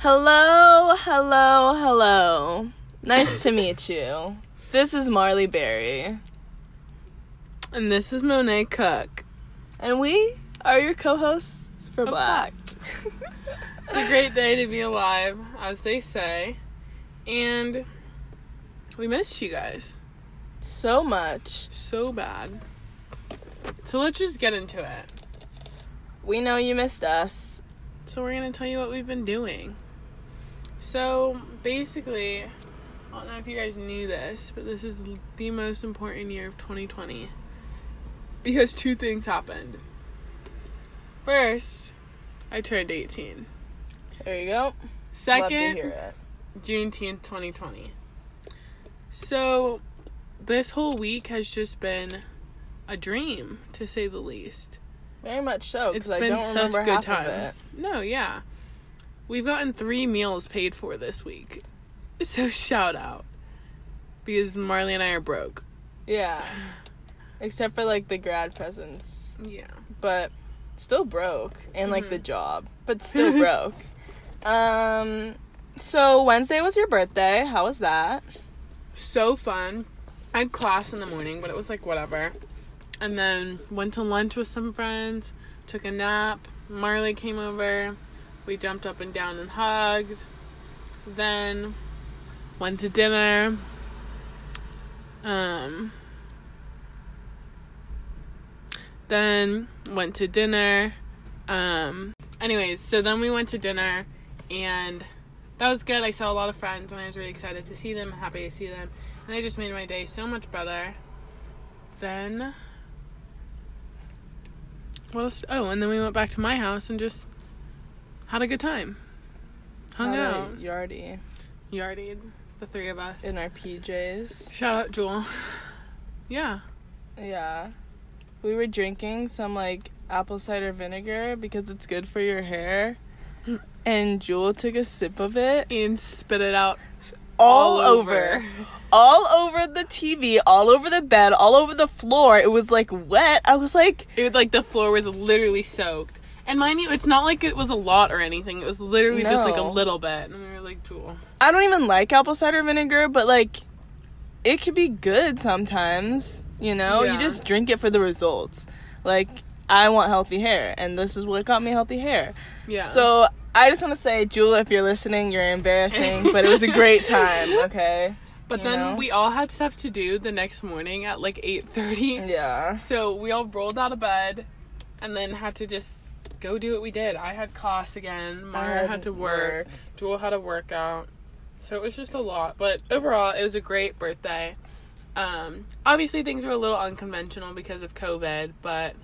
Hello, hello, hello. Nice to meet you. This is Marley Berry, And this is Monet Cook. and we are your co-hosts for Black. It's a great day to be alive, as they say. And we missed you guys so much. so bad. So let's just get into it. We know you missed us. So we're gonna tell you what we've been doing. So basically, I don't know if you guys knew this, but this is the most important year of 2020 because two things happened. First, I turned 18. There you go. Second. Juneteenth 2020. So, this whole week has just been a dream, to say the least. Very much so. It's Because I been don't such remember good times. No, yeah. We've gotten three meals paid for this week. So, shout out. Because Marley and I are broke. Yeah. Except for like the grad presents, Yeah. but still broke, and like Mhm. the job, but still broke. Um. So Wednesday was your birthday. How was that? So fun. I had class in the morning, but it was like whatever. And then went to lunch with some friends, took a nap. Marley came over. We jumped up and down and hugged. Then went to dinner. Um then went to dinner. Um anyways, so then we went to dinner and that was good. I saw a lot of friends and I was really excited to see them, happy to see them. And they just made my day so much better. Then what else? Oh, and then we went back to my house and just had a good time. Hung How out. about Yardy Yardied, the three of us. in our PJs. Shout out Jewel. yeah. Yeah. We were drinking some like apple cider vinegar because it's good for your hair. And Jewel took a sip of it And spit it out. all, All over. over. All over the TV, all over the bed, all over the floor. It was like wet. I was like, It was like the floor was literally soaked. And mind you, it's not like it was a lot or anything. It was literally just like a little bit. And we were like, Jewel. I don't even like apple cider vinegar, but like it could be good sometimes, you know? You just drink it for the results. Like I want healthy hair, and this is what got me healthy hair. Yeah. So I just want to say, Jewel, if you're listening, you're embarrassing, but it was a great time. Okay. But you then know? we all had stuff to do the next morning at like 8:30. Yeah. So we all rolled out of bed and then had to just go do what we did. I had class again. Mara had, to work. Jewel had a workout. So it was just a lot. But overall, it was a great birthday. Um, obviously, things were a little unconventional because of COVID, but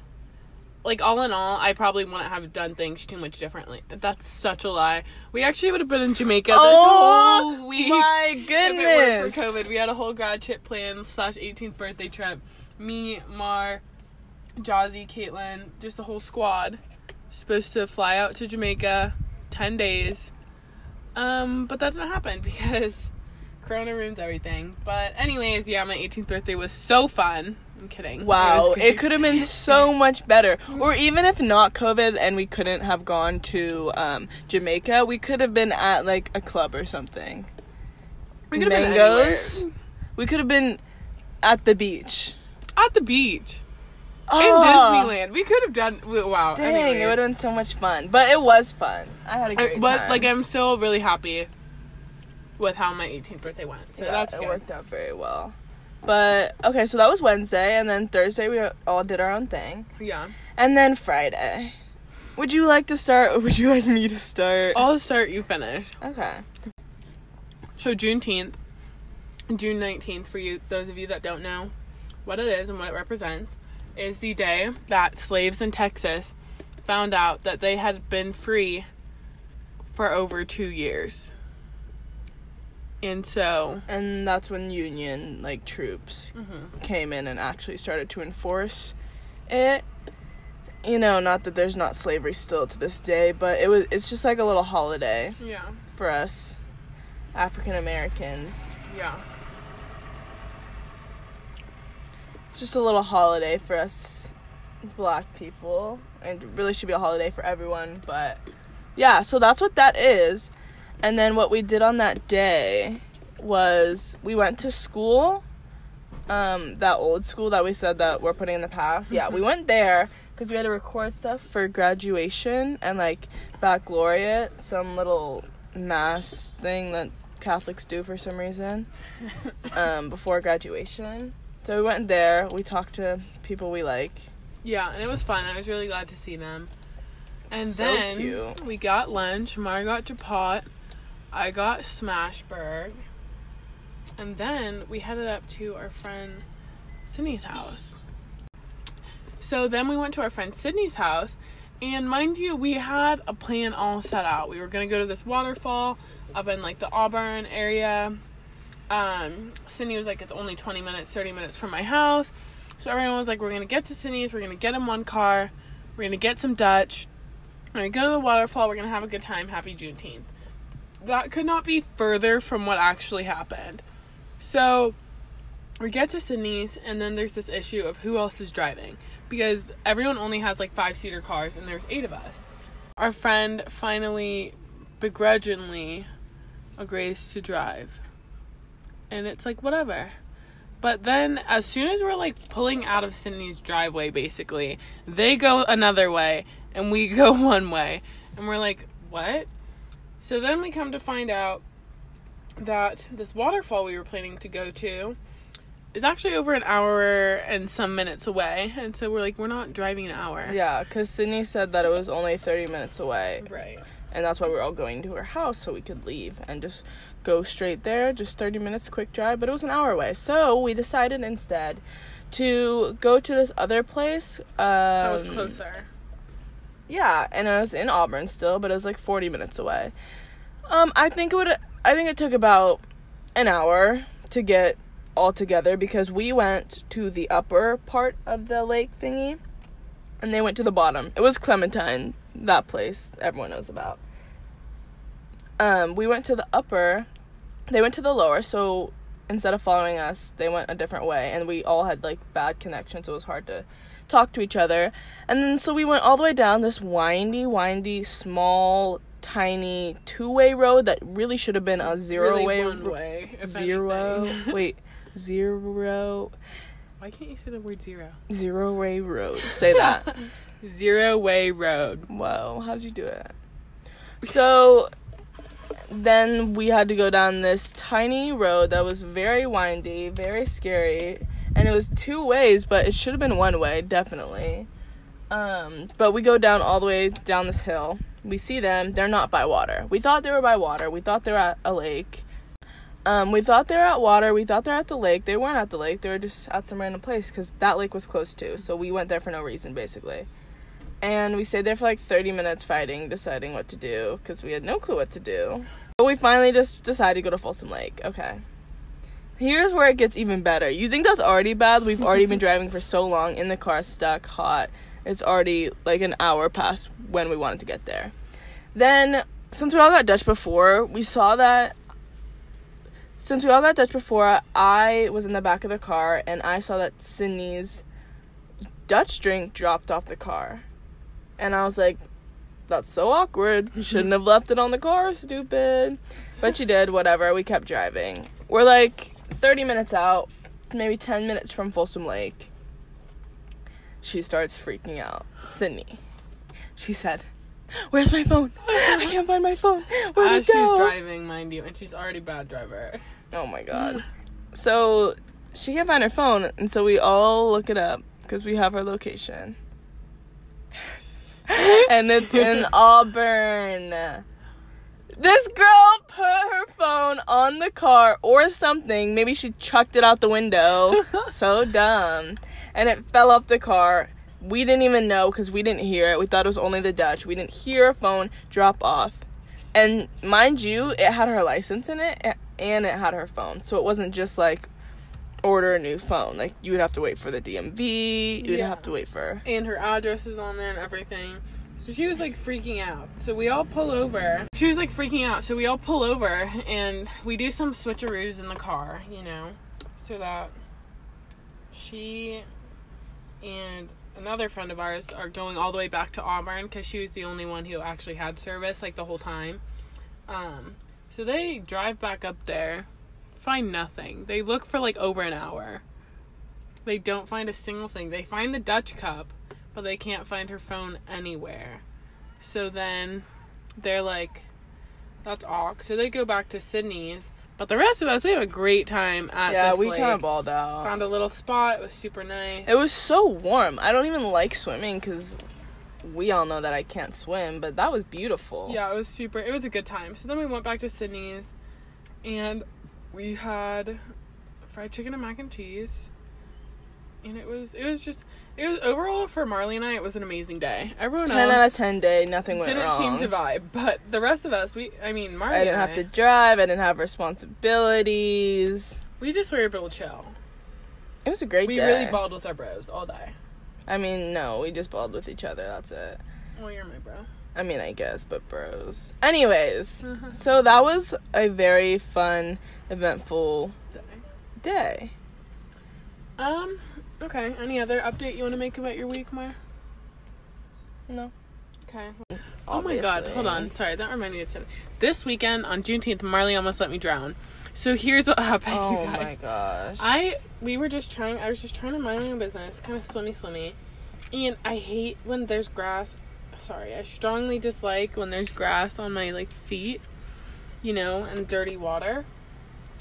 like all in all, I probably wouldn't have done things too much differently. That's such a lie. We actually would have been in Jamaica this Oh whole week. my goodness! If it weren't for COVID, we had a whole grad trip plan slash 18th birthday trip. Me, Mar, Jazzy, Caitlin, just the whole squad. Supposed to fly out to Jamaica, 10 days. Um, but that's not happened because Corona ruins everything. But anyways, yeah, my 18th birthday was so fun. I'm kidding. Wow, was it could have been so much better. Or even if not COVID and we couldn't have gone to um, Jamaica, we could have been at like a club or something. We could have been anywhere. We could have been at the beach. At the beach. Oh, In Disneyland. We could have done. Wow. Dang, it would have been so much fun. But it was fun. I had a great I- but time. like I'm still really happy with how my 18th birthday went. So yeah, that's it good. worked out very well. But okay, so that was Wednesday, and then Thursday we all did our own thing, Yeah. and then Friday. Would you like to start, or would you like me to start? I'll start. You finish. Okay. So Juneteenth, June 19th for you, those of you that don't know what it is and what it represents, is the day that slaves in Texas found out that they had been free for over two years. And so, And that's when Union like troops mhm. came in and actually started to enforce it. You know, not that there's not slavery still to this day, but it was it's just like a little holiday yeah, for us African Americans. yeah. It's just a little holiday for us black people. And really should be a holiday for everyone, but yeah, so that's what that is. And then what we did on that day was we went to school, um, that old school that we said that we're putting in the past. Yeah, we went there because we had to record stuff for graduation and like baccalaureate, some little mass thing that Catholics do for some reason um, before graduation. So we went there. We talked to people we like. Yeah, and it was fun. I was really glad to see them. And So then cute. we got lunch. Mara got Japot. I got Smashburg. And then we headed up to our friend Sydney's house. So then we went to our friend Sydney's house. And mind you, we had a plan all set out. We were going to go to this waterfall up in like the Auburn area. Um, Sydney was like, it's only 20 minutes, 30 minutes from my house. So everyone was like, we're going to get to Sydney's. We're going to get in one car. We're going to get some Dutch. We're going to go to the waterfall. We're going to have a good time. Happy Juneteenth. That could not be further from what actually happened. So we get to Sydney's, and then there's this issue of who else is driving because everyone only has like five seater cars, and there's eight of us. Our friend finally, begrudgingly, agrees to drive, and it's like whatever. But then, as soon as we're like pulling out of Sydney's driveway, basically, they go another way and we go one way. And we're like, what? So then we come to find out that this waterfall we were planning to go to is actually over an hour and some minutes away. And so we're like, we're not driving an hour. Yeah, because Sydney said that it was only 30 minutes away. Right. And that's why we are all going to her house so we could leave and just go straight there. Just 30 minutes, quick drive. But it was an hour away. So we decided instead to go to this other place. Um, That was closer. Yeah, and it was in Auburn still, but it was like 40 minutes away. Um, I think it would. I think it took about an hour to get all together because we went to the upper part of the lake thingy, and they went to the bottom. It was Clementine, that place everyone knows about. Um, we went to the upper. They went to the lower, so instead of following us, they went a different way, and we all had like bad connections. so it was hard to talk to each other. And then so we went all the way down this windy, windy, small, tiny two-way road that really should have been a Really zero-way one way. zero. wait, zero Why can't you say the word zero? zero-way road. Say that. Zero way road. Whoa, how did you do it? So then we had to go down this tiny road that was very windy, very scary, and it was two ways, but it should have been one way, definitely. Um, but we go down all the way down this hill. We see them, they're not by water. We thought they were by water. We thought they were at a lake. Um, we thought they were at water. We thought they were at the lake. They weren't at the lake. They were just at some random place because that lake was close too. So we went there for no reason, basically and we stayed there for like 30 minutes fighting deciding what to do because we had no clue what to do. But we finally just decided to go to folsom lake. Okay. Here's where it gets even better. You think that's already bad? We've already been driving for so long in the car stuck hot. It's already like an hour past when we wanted to get there. Then since we all got dutch before we saw that since we all got dutch before i was in the back of the car and i saw that sydney's dutch drink dropped off the car and I was like, that's so awkward. Shouldn't have left it on the car, stupid. But you did, whatever. We kept driving. We're like 30 minutes out, maybe 10 minutes from Folsom Lake. She starts freaking out. Sydney. She said, Where's my phone? I can't find my phone. Where'd As it she's go? driving, mind you, and she's already a bad driver. Oh my god. So she can't find her phone, and so we all look it up because we have her location. And it's in Auburn. This girl put her phone on the car or something. Maybe she chucked it out the window. so dumb. And it fell off the car. We didn't even know because we didn't hear it. We thought it was only the Dutch. We didn't hear a phone drop off. And mind you, it had her license in it and it had her phone. So it wasn't just like order a new phone. Like you would have to wait for the DMV. You'd Yeah. have to wait for And her address is on there and everything. So she was like freaking out. So we all pull over. She was like freaking out. So we all pull over and we do some switcheroos in the car, you know, so that she and another friend of ours are going all the way back to Auburn because she was the only one who actually had service like the whole time. Um, So they drive back up there, find nothing. They look for like over an hour. They don't find a single thing. They find the Dutch cup, but they can't find her phone anywhere. So then they're like, that's awk. So they go back to Sydney's. But the rest of us, we have a great time at yeah, this we lake. kind of balled out. Found a little spot. It was super nice. It was so warm. I don't even like swimming because we all know that I can't swim, but that was beautiful. Yeah, it was super. It was a good time. So then we went back to Sydney's, and we had fried chicken and mac and cheese. And it was it was just it was overall for Marley and I it was an amazing day. Everyone 10 out of 10 day, nothing went wrong. didn't seem to vibe, but the rest of us we I mean Marley I didn't have I, to drive, I didn't have responsibilities. we just were able to chill. It was a great We day. really balled with our bros all day. I mean, no, we just balled with each other, that's it. Well, you're my bro. I mean, I guess, but bros. Anyways, Uh-huh. so that was a very fun, eventful day. Um. Okay. Any other update you want to make about your week, Mar? No. Okay. Oh my god, hold on. Sorry, that reminded me of something. This weekend on Juneteenth, Marley almost let me drown. So here's what happened, Oh you guys. my gosh. I we were just trying I was just trying to mind my own business, kind of swimmy swimmy. And I hate when there's grass. Sorry, I strongly dislike when there's grass on my like feet, you know, and dirty water.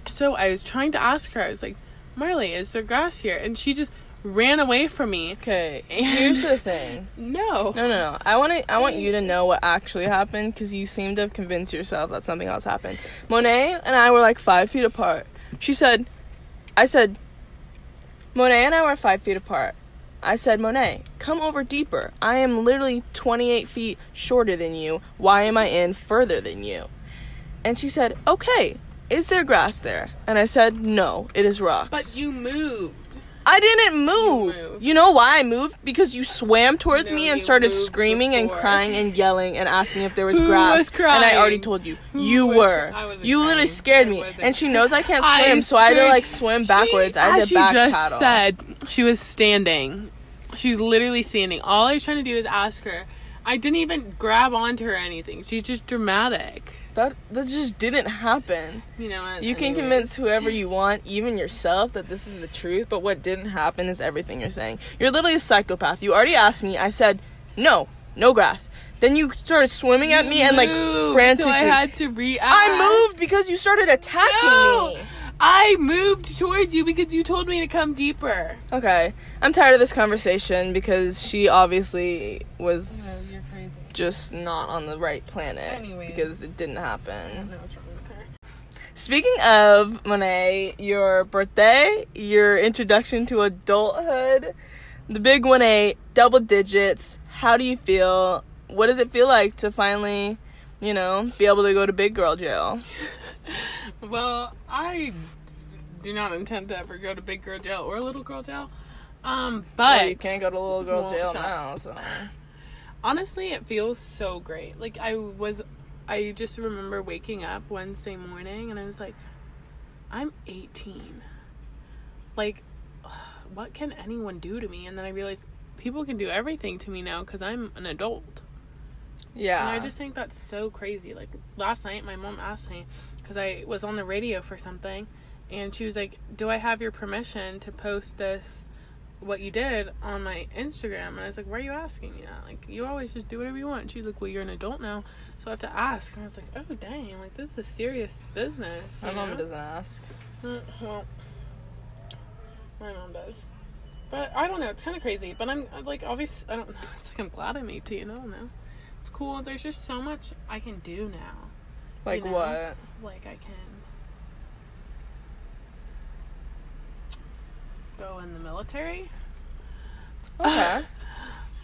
So I was trying to ask her. I was like, "Marley, is there grass here?" And she just ran away from me. okay, here's the thing. No. No, no, no. I want to. I want you to know what actually happened because you seem to have convinced yourself that something else happened. Monet and I were like five feet apart. She said, "I said, Monet and I were five feet apart." I said, Monet, come over deeper. I am literally 28 feet shorter than you. Why am I in further than you? And she said, Okay, is there grass there? And I said, No, it is rocks. But you moved. I didn't move. moved. You know why I moved? Because you swam towards No, me and started screaming and crying and yelling and asking if there was Who grass. was And I already told you. Who you was were. I you literally crying. scared me. And she knows I can't I swim, so I had to like swim backwards. She, I had as to back she just paddle. said, she was standing. She was literally standing. All I was trying to do is ask her. I didn't even grab onto her or anything. She's just dramatic. that that just didn't happen. You know what? You can convince whoever you want, even yourself, that this is the truth. But what didn't happen is everything you're saying. You're literally a psychopath. You already asked me. I said no, no grass. Then you started swimming at me and like frantically. So I had to react. I moved because you started attacking No! me. I moved towards you because you told me to come deeper. Okay, I'm tired of this conversation because she obviously was crazy. just not on the right planet Anyways. because it didn't happen. know what's wrong with her. Speaking of Monet, your birthday, your introduction to adulthood, the big one eight, double digits. How do you feel? What does it feel like to finally, you know, be able to go to big girl jail? Well, I do not intend to ever go to big girl jail or little girl jail. Um, but Well, you can't go to little girl jail now, so honestly, it feels so great. Like I was, I just remember waking up Wednesday morning and I was like, I'm 18. Like, what can anyone do to me? And then I realized people can do everything to me now because I'm an adult. yeah. And I just think that's so crazy. Like last night, my mom asked me because I was on the radio for something, and she was like, "Do I have your permission to post this, what you did, on my Instagram?" And I was like, "Why are you asking me that? Like, you always just do whatever you want." And she's like, "Well, you're an adult now, so I have to ask." And I was like, "Oh, dang! Like this is a serious business." my you mom know? doesn't ask. Uh, well, my mom does. But I don't know. It's kind of crazy. But I'm uh, like, obviously, I don't know. It's like I'm glad I made to you know now. It's cool. There's just so much I can do now. Like know? what? Like I can go in the military. Okay.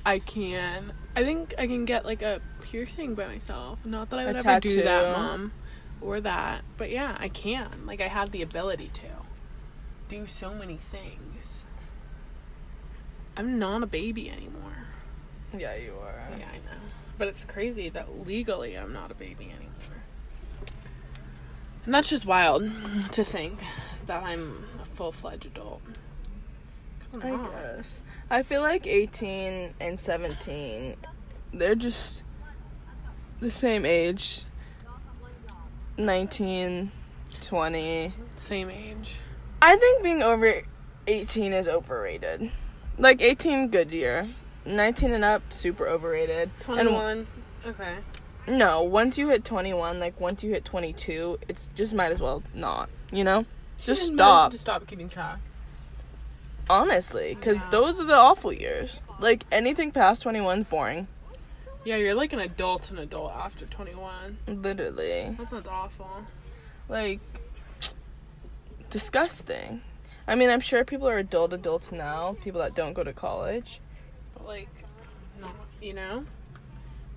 I can. I think I can get like a piercing by myself. Not that I would ever do that, mom, or that. But yeah, I can. Like I have the ability to do so many things. I'm not a baby anymore. yeah, you are. Yeah, I know. But it's crazy that legally I'm not a baby anymore. And that's just wild to think that I'm a full fledged adult. I guess. I feel like 18 and 17, they're just the same age. 19, 20. Same age. I think being over 18 is overrated. Like 18, good year. 19 and up, super overrated. And 21. okay. no, once you hit 21, like once you hit 22, it's just might as well not, you know? Just Just stop. Just stop keeping track. Honestly, because Yeah. those are the awful years. Like anything past 21 is boring. Yeah, you're like an adult, an adult after 21. Literally. That sounds awful. Like, disgusting. I mean, I'm sure people are adult adults now, people that don't go to college. But like, not, you know?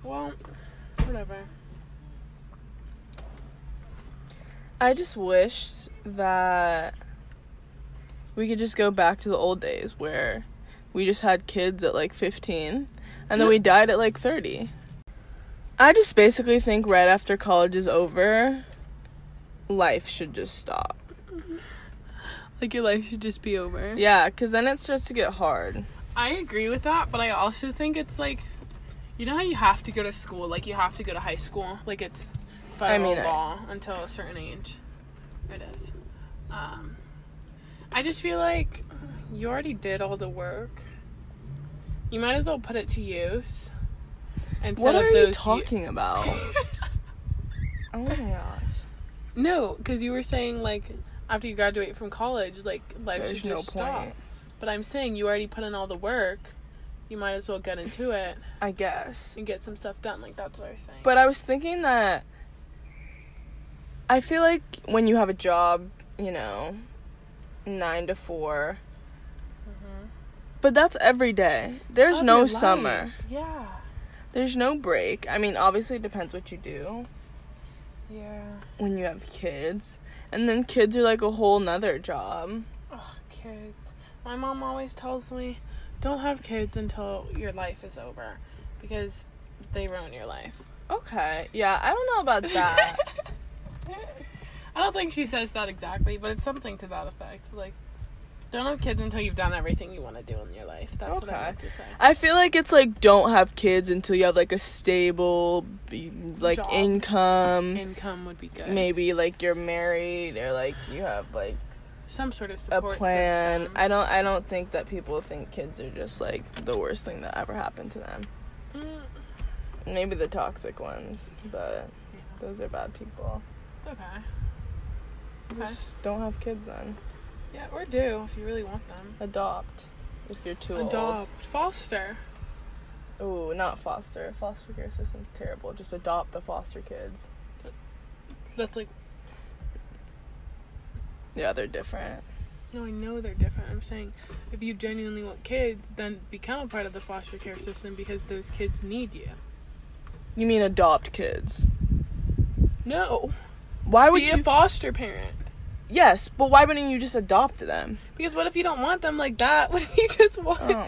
Well, whatever. I just wish that we could just go back to the old days where we just had kids at like 15 and then we died at like 30. I just basically think right after college is over, life should just stop. Like your life should just be over. Yeah, because then it starts to get hard. I agree with that, but I also think it's like, you know how you have to go to school, like you have to go to high school, like it's federal mean, I- until a certain age. It is. Um, I just feel like you already did all the work. You might as well put it to use. Instead What are you talking about? oh my gosh. No, because you were saying like after you graduate from college, like life There's should no just point. stop. But I'm saying you already put in all the work. You might as well get into it I guess. and get some stuff done. Like that's what I was saying. But I was thinking that I feel like when you have a job, you know, nine to 4 Mhm. but that's every day. There's no summer. Yeah. There's no break. I mean, obviously, it depends what you do Yeah. when you have kids. And then kids are like a whole nother job. Oh, kids. My mom always tells me, don't have kids until your life is over, because they ruin your life. Okay. Yeah, I don't know about that. I don't think she says that exactly, but it's something to that effect. Like, don't have kids until you've done everything you want to do in your life. That's what Okay. I meant to say. I feel like it's like don't have kids until you have like a stable like Job. income. Income would be good. Maybe like you're married or like you have like some sort of a plan. system. I don't I don't think that people think kids are just like the worst thing that ever happened to them. Mm, Maybe the toxic ones, but yeah, those are bad people. it's okay. Okay. Just don't have kids then. Yeah, or do if you really want them. Adopt if you're too old. Adopt, foster. Ooh, not foster. Foster care system's terrible. Just adopt the foster kids. That's like Yeah, they're different. no, I know they're different. I'm saying if you genuinely want kids, then become a part of the foster care system because those kids need you. You mean adopt kids? No, Why would be you? a foster parent. yes, but why wouldn't you just adopt them? Because what if you don't want them like that? What if you just want? Oh,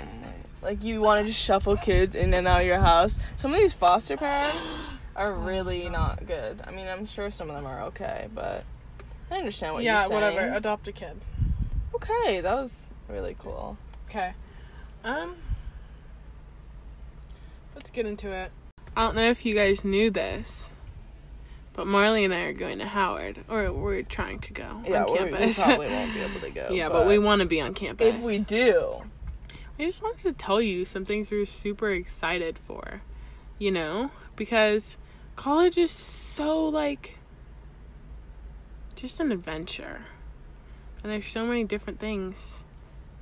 like you want to just shuffle kids in and out of your house. Some of these foster parents are really not good. I mean, I'm sure some of them are okay, but I understand what yeah, you're saying. whatever. Adopt a kid. Okay, that was really cool. Okay. Um. Let's get into it. I don't know if you guys knew this, but Marley and I are going to Howard, or we're trying to go Yeah, on we- we probably won't be able to go. yeah, but, we want to be on campus. If we do, I just wanted to tell you some things we're super excited for, you know, because college is so like just an adventure, and there's so many different things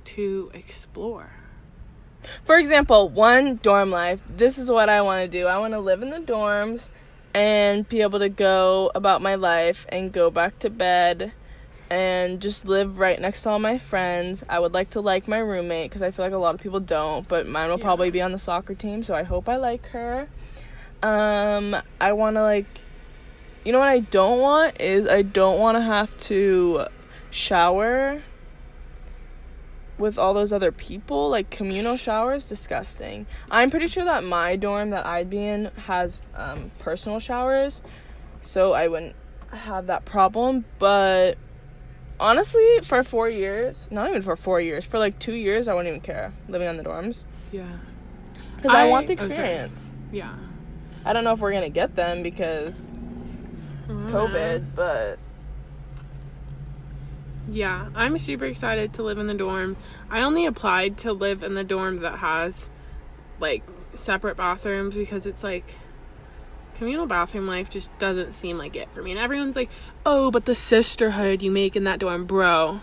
to explore. for example, one dorm life. This is what I want to do. I want to live in the dorms and be able to go about my life and go back to bed and just live right next to all my friends. I would like to like my roommate because I feel like a lot of people don't, but mine will Yeah. probably be on the soccer team, so I hope I like her. Um, I want to like you know what I don't want is I don't want to have to shower with all those other people like communal showers disgusting. I'm pretty sure that my dorm that i'd be in has um, personal showers so i wouldn't have that problem but honestly for four years not even for four years for like two years i wouldn't even care living on the dorms. Yeah. because I, I- want the oh, experience. Yeah. i don't know if we're gonna get them because COVID, but Yeah, I'm super excited to live in the dorm. I only applied to live in the dorm that has like separate bathrooms because it's like communal bathroom life just doesn't seem like it for me. And everyone's like, "Oh, but the sisterhood you make in that dorm, bro."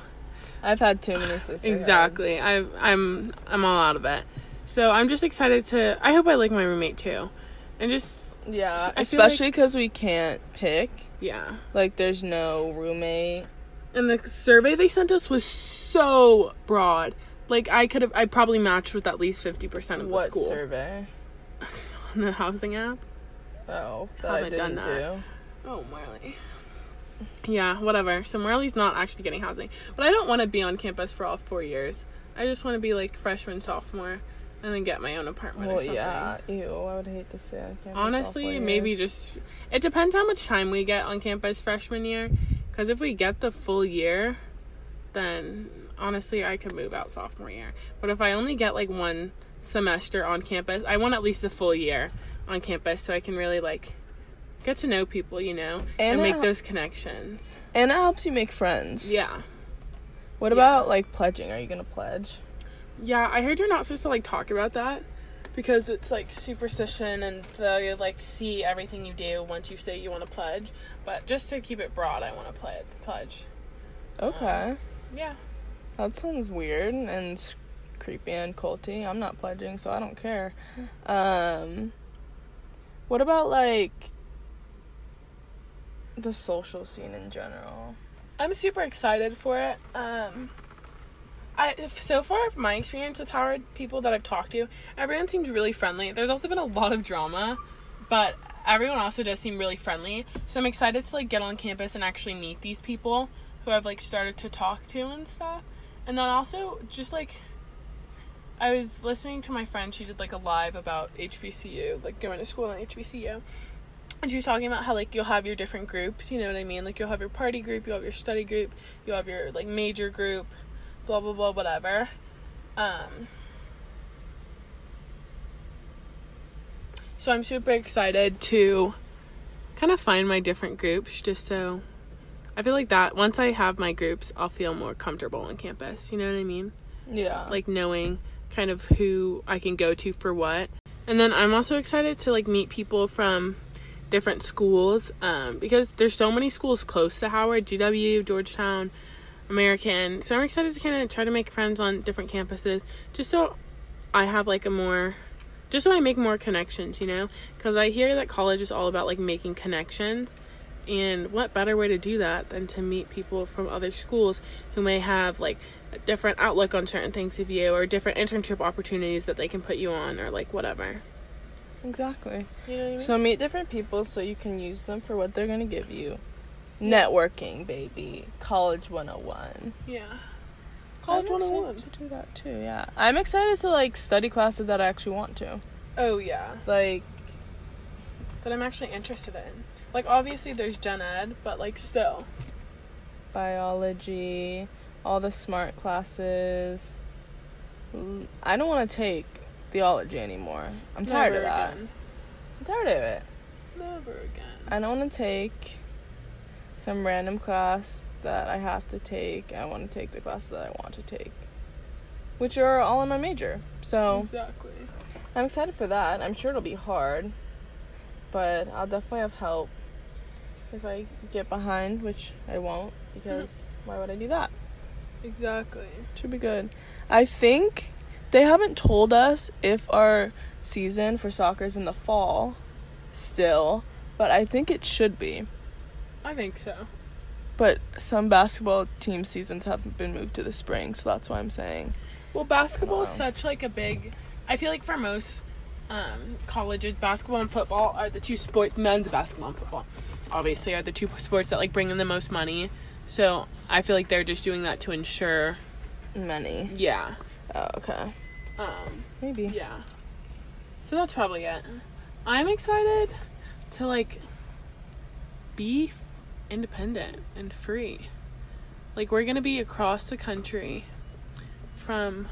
I've had too many sisters. Exactly. I I'm I'm all out of it. So I'm just excited to. I hope I like my roommate too, and just Yeah, I especially because we can't pick. yeah. Like, there's no roommate. And the survey they sent us was so broad. Like I could have, I probably matched with at least fifty percent of the What school survey? on the housing app. Oh, that I Haven't done didn't that. do. Oh, Marley. Yeah, whatever. So Marley's not actually getting housing, but I don't want to be on campus for all four years. I just want to be like freshman, sophomore, and then get my own apartment or something. yeah. Ew, I would hate to say on campus. all Honestly, maybe just it depends how much time we get on campus freshman year. Because if we get the full year, then honestly, I could move out sophomore year. But if I only get like one semester on campus, I want at least a full year on campus so I can really like get to know people, you know, and, And make those connections. And it helps you make friends. Yeah. What Yeah. about like pledging? Are you gonna pledge? Yeah, I heard you're not supposed to like talk about that because it's like superstition and they like see everything you do once you say you want to pledge. But just to keep it broad, I want to pledge. Pledge. Okay. Yeah. That sounds weird and creepy and culty. I'm not pledging, so I don't care. Um, what about like the social scene in general? I'm super excited for it. Um, I so far my experience with Howard, people that I've talked to, everyone seems really friendly. There's also been a lot of drama, but everyone also does seem really friendly. So I'm excited to like get on campus and actually meet these people who I've like started to talk to and stuff. And then also just like I was listening to my friend, she did like a live about HBCU, like going to school in HBCU. And she was talking about how like you'll have your different groups, you know what I mean? Like you'll have your party group, you'll have your study group, you'll have your like major group, blah blah blah whatever. Um So I'm super excited to kind of find my different groups just so I feel like that once I have my groups, I'll feel more comfortable on campus. You know what I mean? Yeah. like knowing kind of who I can go to for what. And then I'm also excited to like meet people from different schools um, because there's so many schools close to Howard, GW, Georgetown, American. So I'm excited to kind of try to make friends on different campuses just so I have like a more just so I make more connections, you know? Cuz I hear that college is all about like making connections. And what better way to do that than to meet people from other schools who may have like a different outlook on certain things of you or different internship opportunities that they can put you on or like whatever. exactly. You know what I mean? So meet different people so you can use them for what they're gonna give you. Networking, baby. College 101. yeah. I'm College excited 101. to do that too. Yeah, I'm excited to like study classes that I actually want to. Oh yeah. Like, That I'm actually interested in. Like obviously there's gen ed, but like still. biology, all the smart classes. I don't want to take theology anymore. I'm tired of that. Again. I'm tired of it. Never again. I don't want to take some random class that I have to take. I want to take the classes that I want to take, which are all in my major. So Exactly. I'm excited for that. I'm sure it'll be hard, but I'll definitely have help if I get behind, which I won't because why would I do that? Exactly. Should be good. I think they haven't told us if our season for soccer is in the fall still, but I think it should be. I think so. But some basketball team seasons have been moved to the spring, so that's why I'm saying. Well, basketball is such like a big. I feel like for most um, colleges, basketball and football are the two sports. Men's basketball and football, obviously, are the two sports that like bring in the most money. So I feel like they're just doing that to ensure. money. Yeah. Oh, okay. Um. Maybe. Yeah. So that's probably it. I'm excited to like be independent and free. Like we're going to be across the country from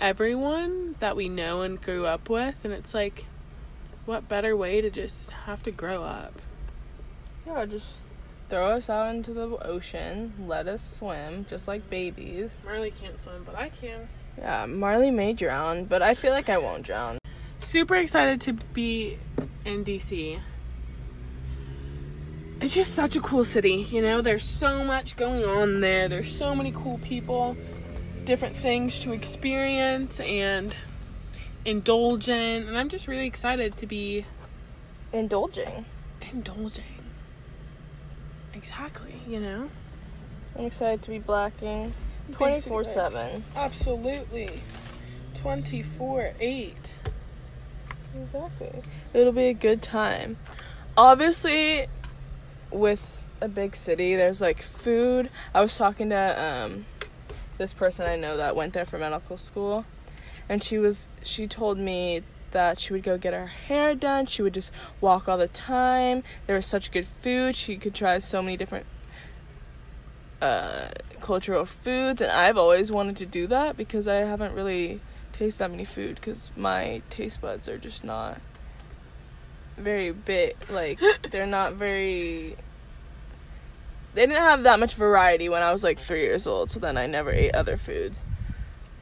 everyone that we know and grew up with and it's like what better way to just have to grow up. Yeah, just throw us out into the ocean, let us swim, just like babies. Marley can't swim, but I can. Yeah, Marley may drown, but I feel like I won't drown. Super excited to be in DC. It's just such a cool city, you know? There's so much going on there. There's so many cool people, different things to experience and indulge in. And I'm just really excited to be Indulging. indulging. Exactly, you know? I'm excited to be blacking 24 7. Absolutely. 24 8. Exactly. It'll be a good time. Obviously, with a big city, there's like food. I was talking to um, this person I know that went there for medical school, and she was she told me that she would go get her hair done. She would just walk all the time. There was such good food. She could try so many different uh, cultural foods, and I've always wanted to do that because I haven't really tasted that many food because my taste buds are just not very big. Like they're not very. They didn't have that much variety when I was like three years old, so then I never ate other foods.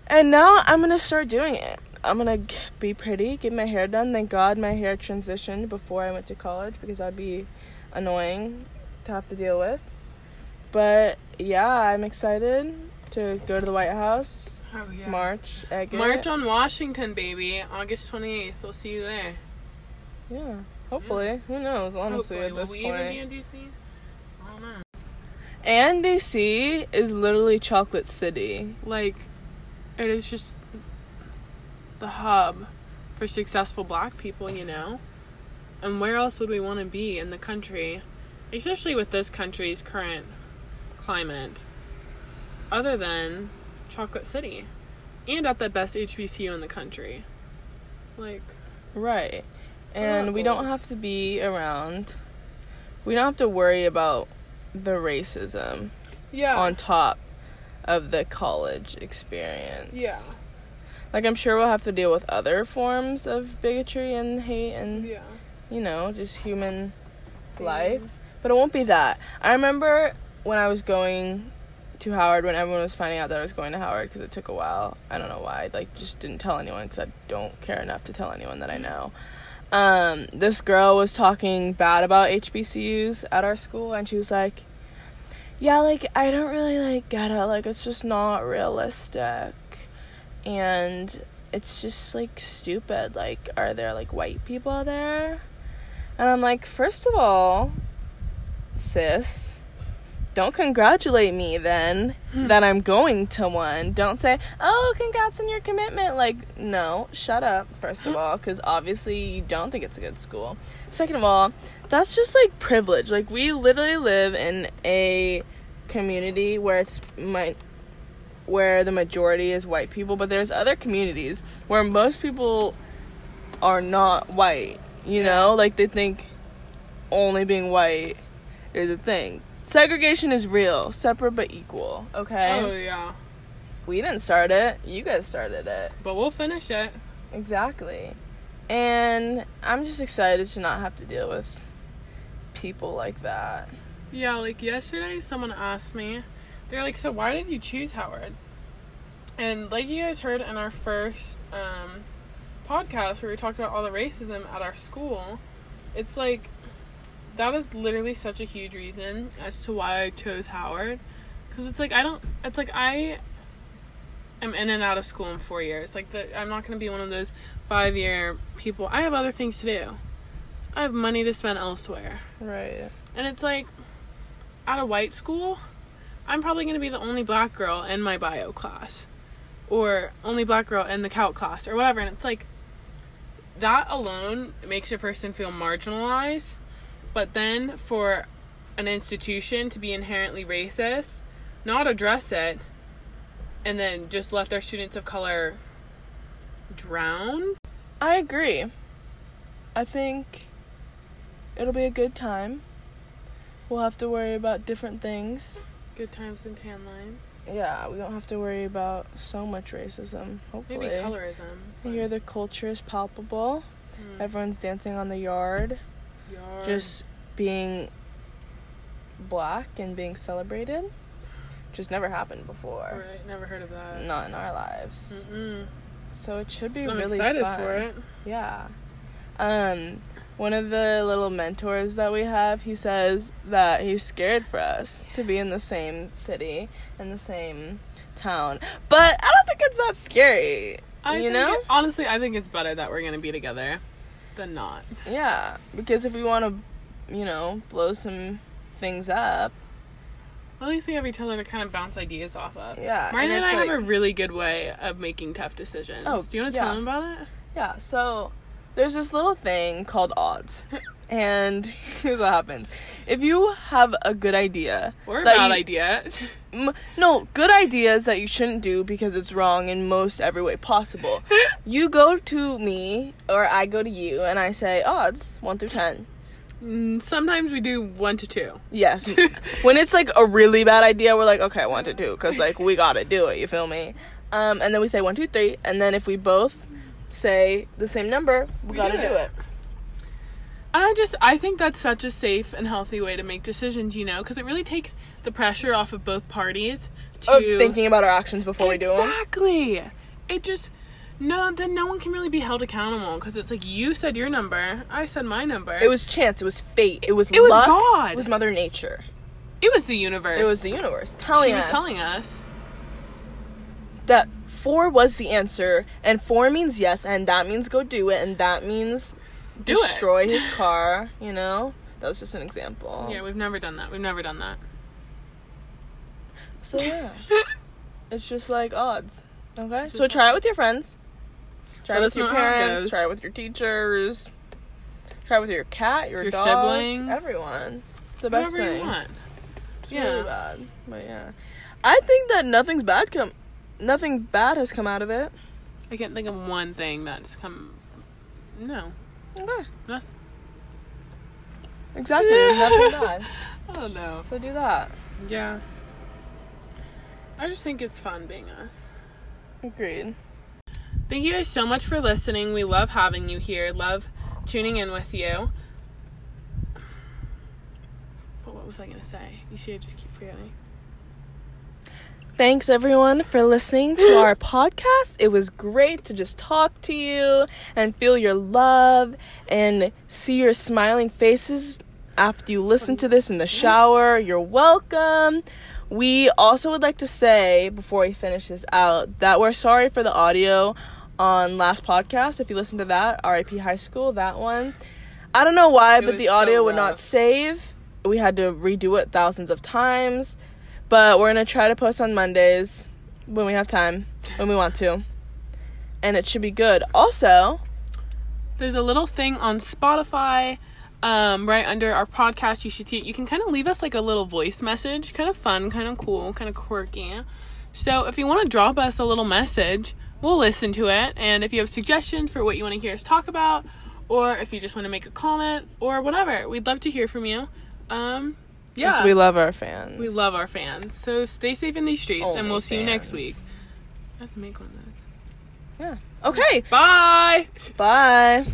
And now I'm gonna start doing it. I'm gonna be pretty, get my hair done. Thank God my hair transitioned before I went to college because I'd be annoying to have to deal with. But yeah, I'm excited to go to the White House. Oh, yeah. March. It. March on Washington, baby. August 28th. We'll see you there. Yeah. Hopefully. Who knows, honestly, Hopefully. at this Will we point. even be in DC? I don't know. And DC is literally Chocolate City. Like, it is just the hub for successful black people, you know? And where else would we want to be in the country, especially with this country's current climate, other than Chocolate City? And at the best HBCU in the country. Like, Right. And we don't have to be around. We don't have to worry about the racism yeah. on top of the college experience. yeah. Like I'm sure we'll have to deal with other forms of bigotry and hate and Yeah. you know, just human life. But it won't be that. I remember when I was going to Howard, when everyone was finding out that I was going to Howard, because it took a while. I don't know why. I, like, just didn't tell anyone because I don't care enough to tell anyone that I know. Um, this girl was talking bad about HBCUs at our school, and she was like, "Yeah, like I don't really like get it. Like it's just not realistic, and it's just like stupid. Like, are there like white people there?" And I'm like, first of all, sis, don't congratulate me then hmm. that I'm going to one. Don't say, oh, congrats on your commitment. Like, no, shut up, first of all, because obviously you don't think it's a good school. Second of all, that's just like privilege. Like, we literally live in a community where it's my where the majority is white people, but there's other communities where most people are not white. You know, like they think only being white is a thing. Segregation is real, separate but equal. Okay, Oh, yeah. we didn't start it. You guys started it. But we'll finish it. Exactly. And I'm just excited to not have to deal with people like that. Yeah, like yesterday, someone asked me, they're like, "So why did you choose Howard?" And like you guys heard in our first um, podcast where we talked about all the racism at our school, it's like that is literally such a huge reason as to why I chose Howard, because it's like I don't, it's like I am in and out of school in four years. Like the, I'm not gonna be one of those five year people. I have other things to do. I have money to spend elsewhere. Right. And it's like, at a white school, I'm probably going to be the only black girl in my bio class. Or only black girl in the calc class, or whatever. And it's like, that alone makes a person feel marginalized. But then for an institution to be inherently racist, not address it, and then just let their students of color drown. I agree. I think it'll be a good time. We'll have to worry about different things. Good times and tan lines. Yeah, we don't have to worry about so much racism. Hopefully. Maybe colorism. Here the culture is palpable. Hmm. Everyone's dancing on the yard, Just being black and being celebrated, just never happened before. Right, never heard of that. Not in our lives. Mm-mm. So it should be I'm really excited fun. for it. Yeah. Um, one of the little mentors that we have, he says that he's scared for us to be in the same city in the same town. But I don't think it's that scary. I you know? it- honestly, I think it's better that we're gonna be together than not. Yeah, because if we want to, you know, blow some things up, At least we have each other to kind of bounce ideas off of. yeah. Martin and, it's I like- have a really good way of making tough decisions. Oh, Do you want to yeah. tell them about it? Yeah, so there's this little thing called odds. And here's what happens. If you have a good idea, Or a bad you- idea. M- no, good ideas that you shouldn't do because it's wrong in most every way possible. you go to me or I go to you and I say odds 1 through 10. Mm, Sometimes we do one to two. Yes. when it's like a really bad idea, we're like, okay, 1 to 2 cuz like we got to do it, you feel me? Um and then we say one, two, three, and then if we both say the same number, we, We got to do do it. I just I think that's such a safe and healthy way to make decisions, you know, because it really takes the pressure off of both parties to Of thinking about our actions before we do them. Exactly. It just no, then no one can really be held accountable because it's like you said your number, I said my number. It was chance, it was fate, it was It was God. It was mother nature. it was the universe. It was the universe telling she was us telling us. that four was the answer, and four means yes, and that means go do it, and that means Do destroy it. his car. You know, that was just an example. Yeah, we've never done that. We've never done that. So yeah, it's just like odds. Okay, so try it with your friends. Try Let it with your parents. Try it with your teachers. Try it with your cat, your, Your dog, siblings. everyone. It's the best Whatever thing. you want. It's Yeah. really bad, but yeah, I think that nothing's bad come. Nothing bad has come out of it. I can't think of one thing that's come. No, Okay. nothing. Exactly. nothing bad. Oh no. So do that. Yeah. I just think it's fun being us. Agreed. Thank you guys so much for listening. We love having you here. Love tuning in with you. But what was I gonna say? You should just keep forgetting. Thanks everyone for listening to our podcast. It was great to just talk to you and feel your love and see your smiling faces after you listen to this in the shower. You're welcome. We also would like to say before we finish this out that we're sorry for the audio on last podcast. If you listen to that, RIP High School, that one. I don't know why, It but the so audio would not save. We had to redo it thousands of times. But we're gonna try to post on Mondays when we have time, when we want to. And it should be good. Also, There's a little thing on Spotify, um, right under our podcast. You should see. You can kind of leave us like a little voice message, kind of fun, kind of cool, kind of quirky. So if you want to drop us a little message, we'll listen to it. And if you have suggestions for what you want to hear us talk about, or if you just want to make a comment or whatever, we'd love to hear from you. Um, yeah, we love our fans. we love our fans. So stay safe in these streets, and we'll see you next week. I have to make one of those. Yeah. Okay. Bye. Bye.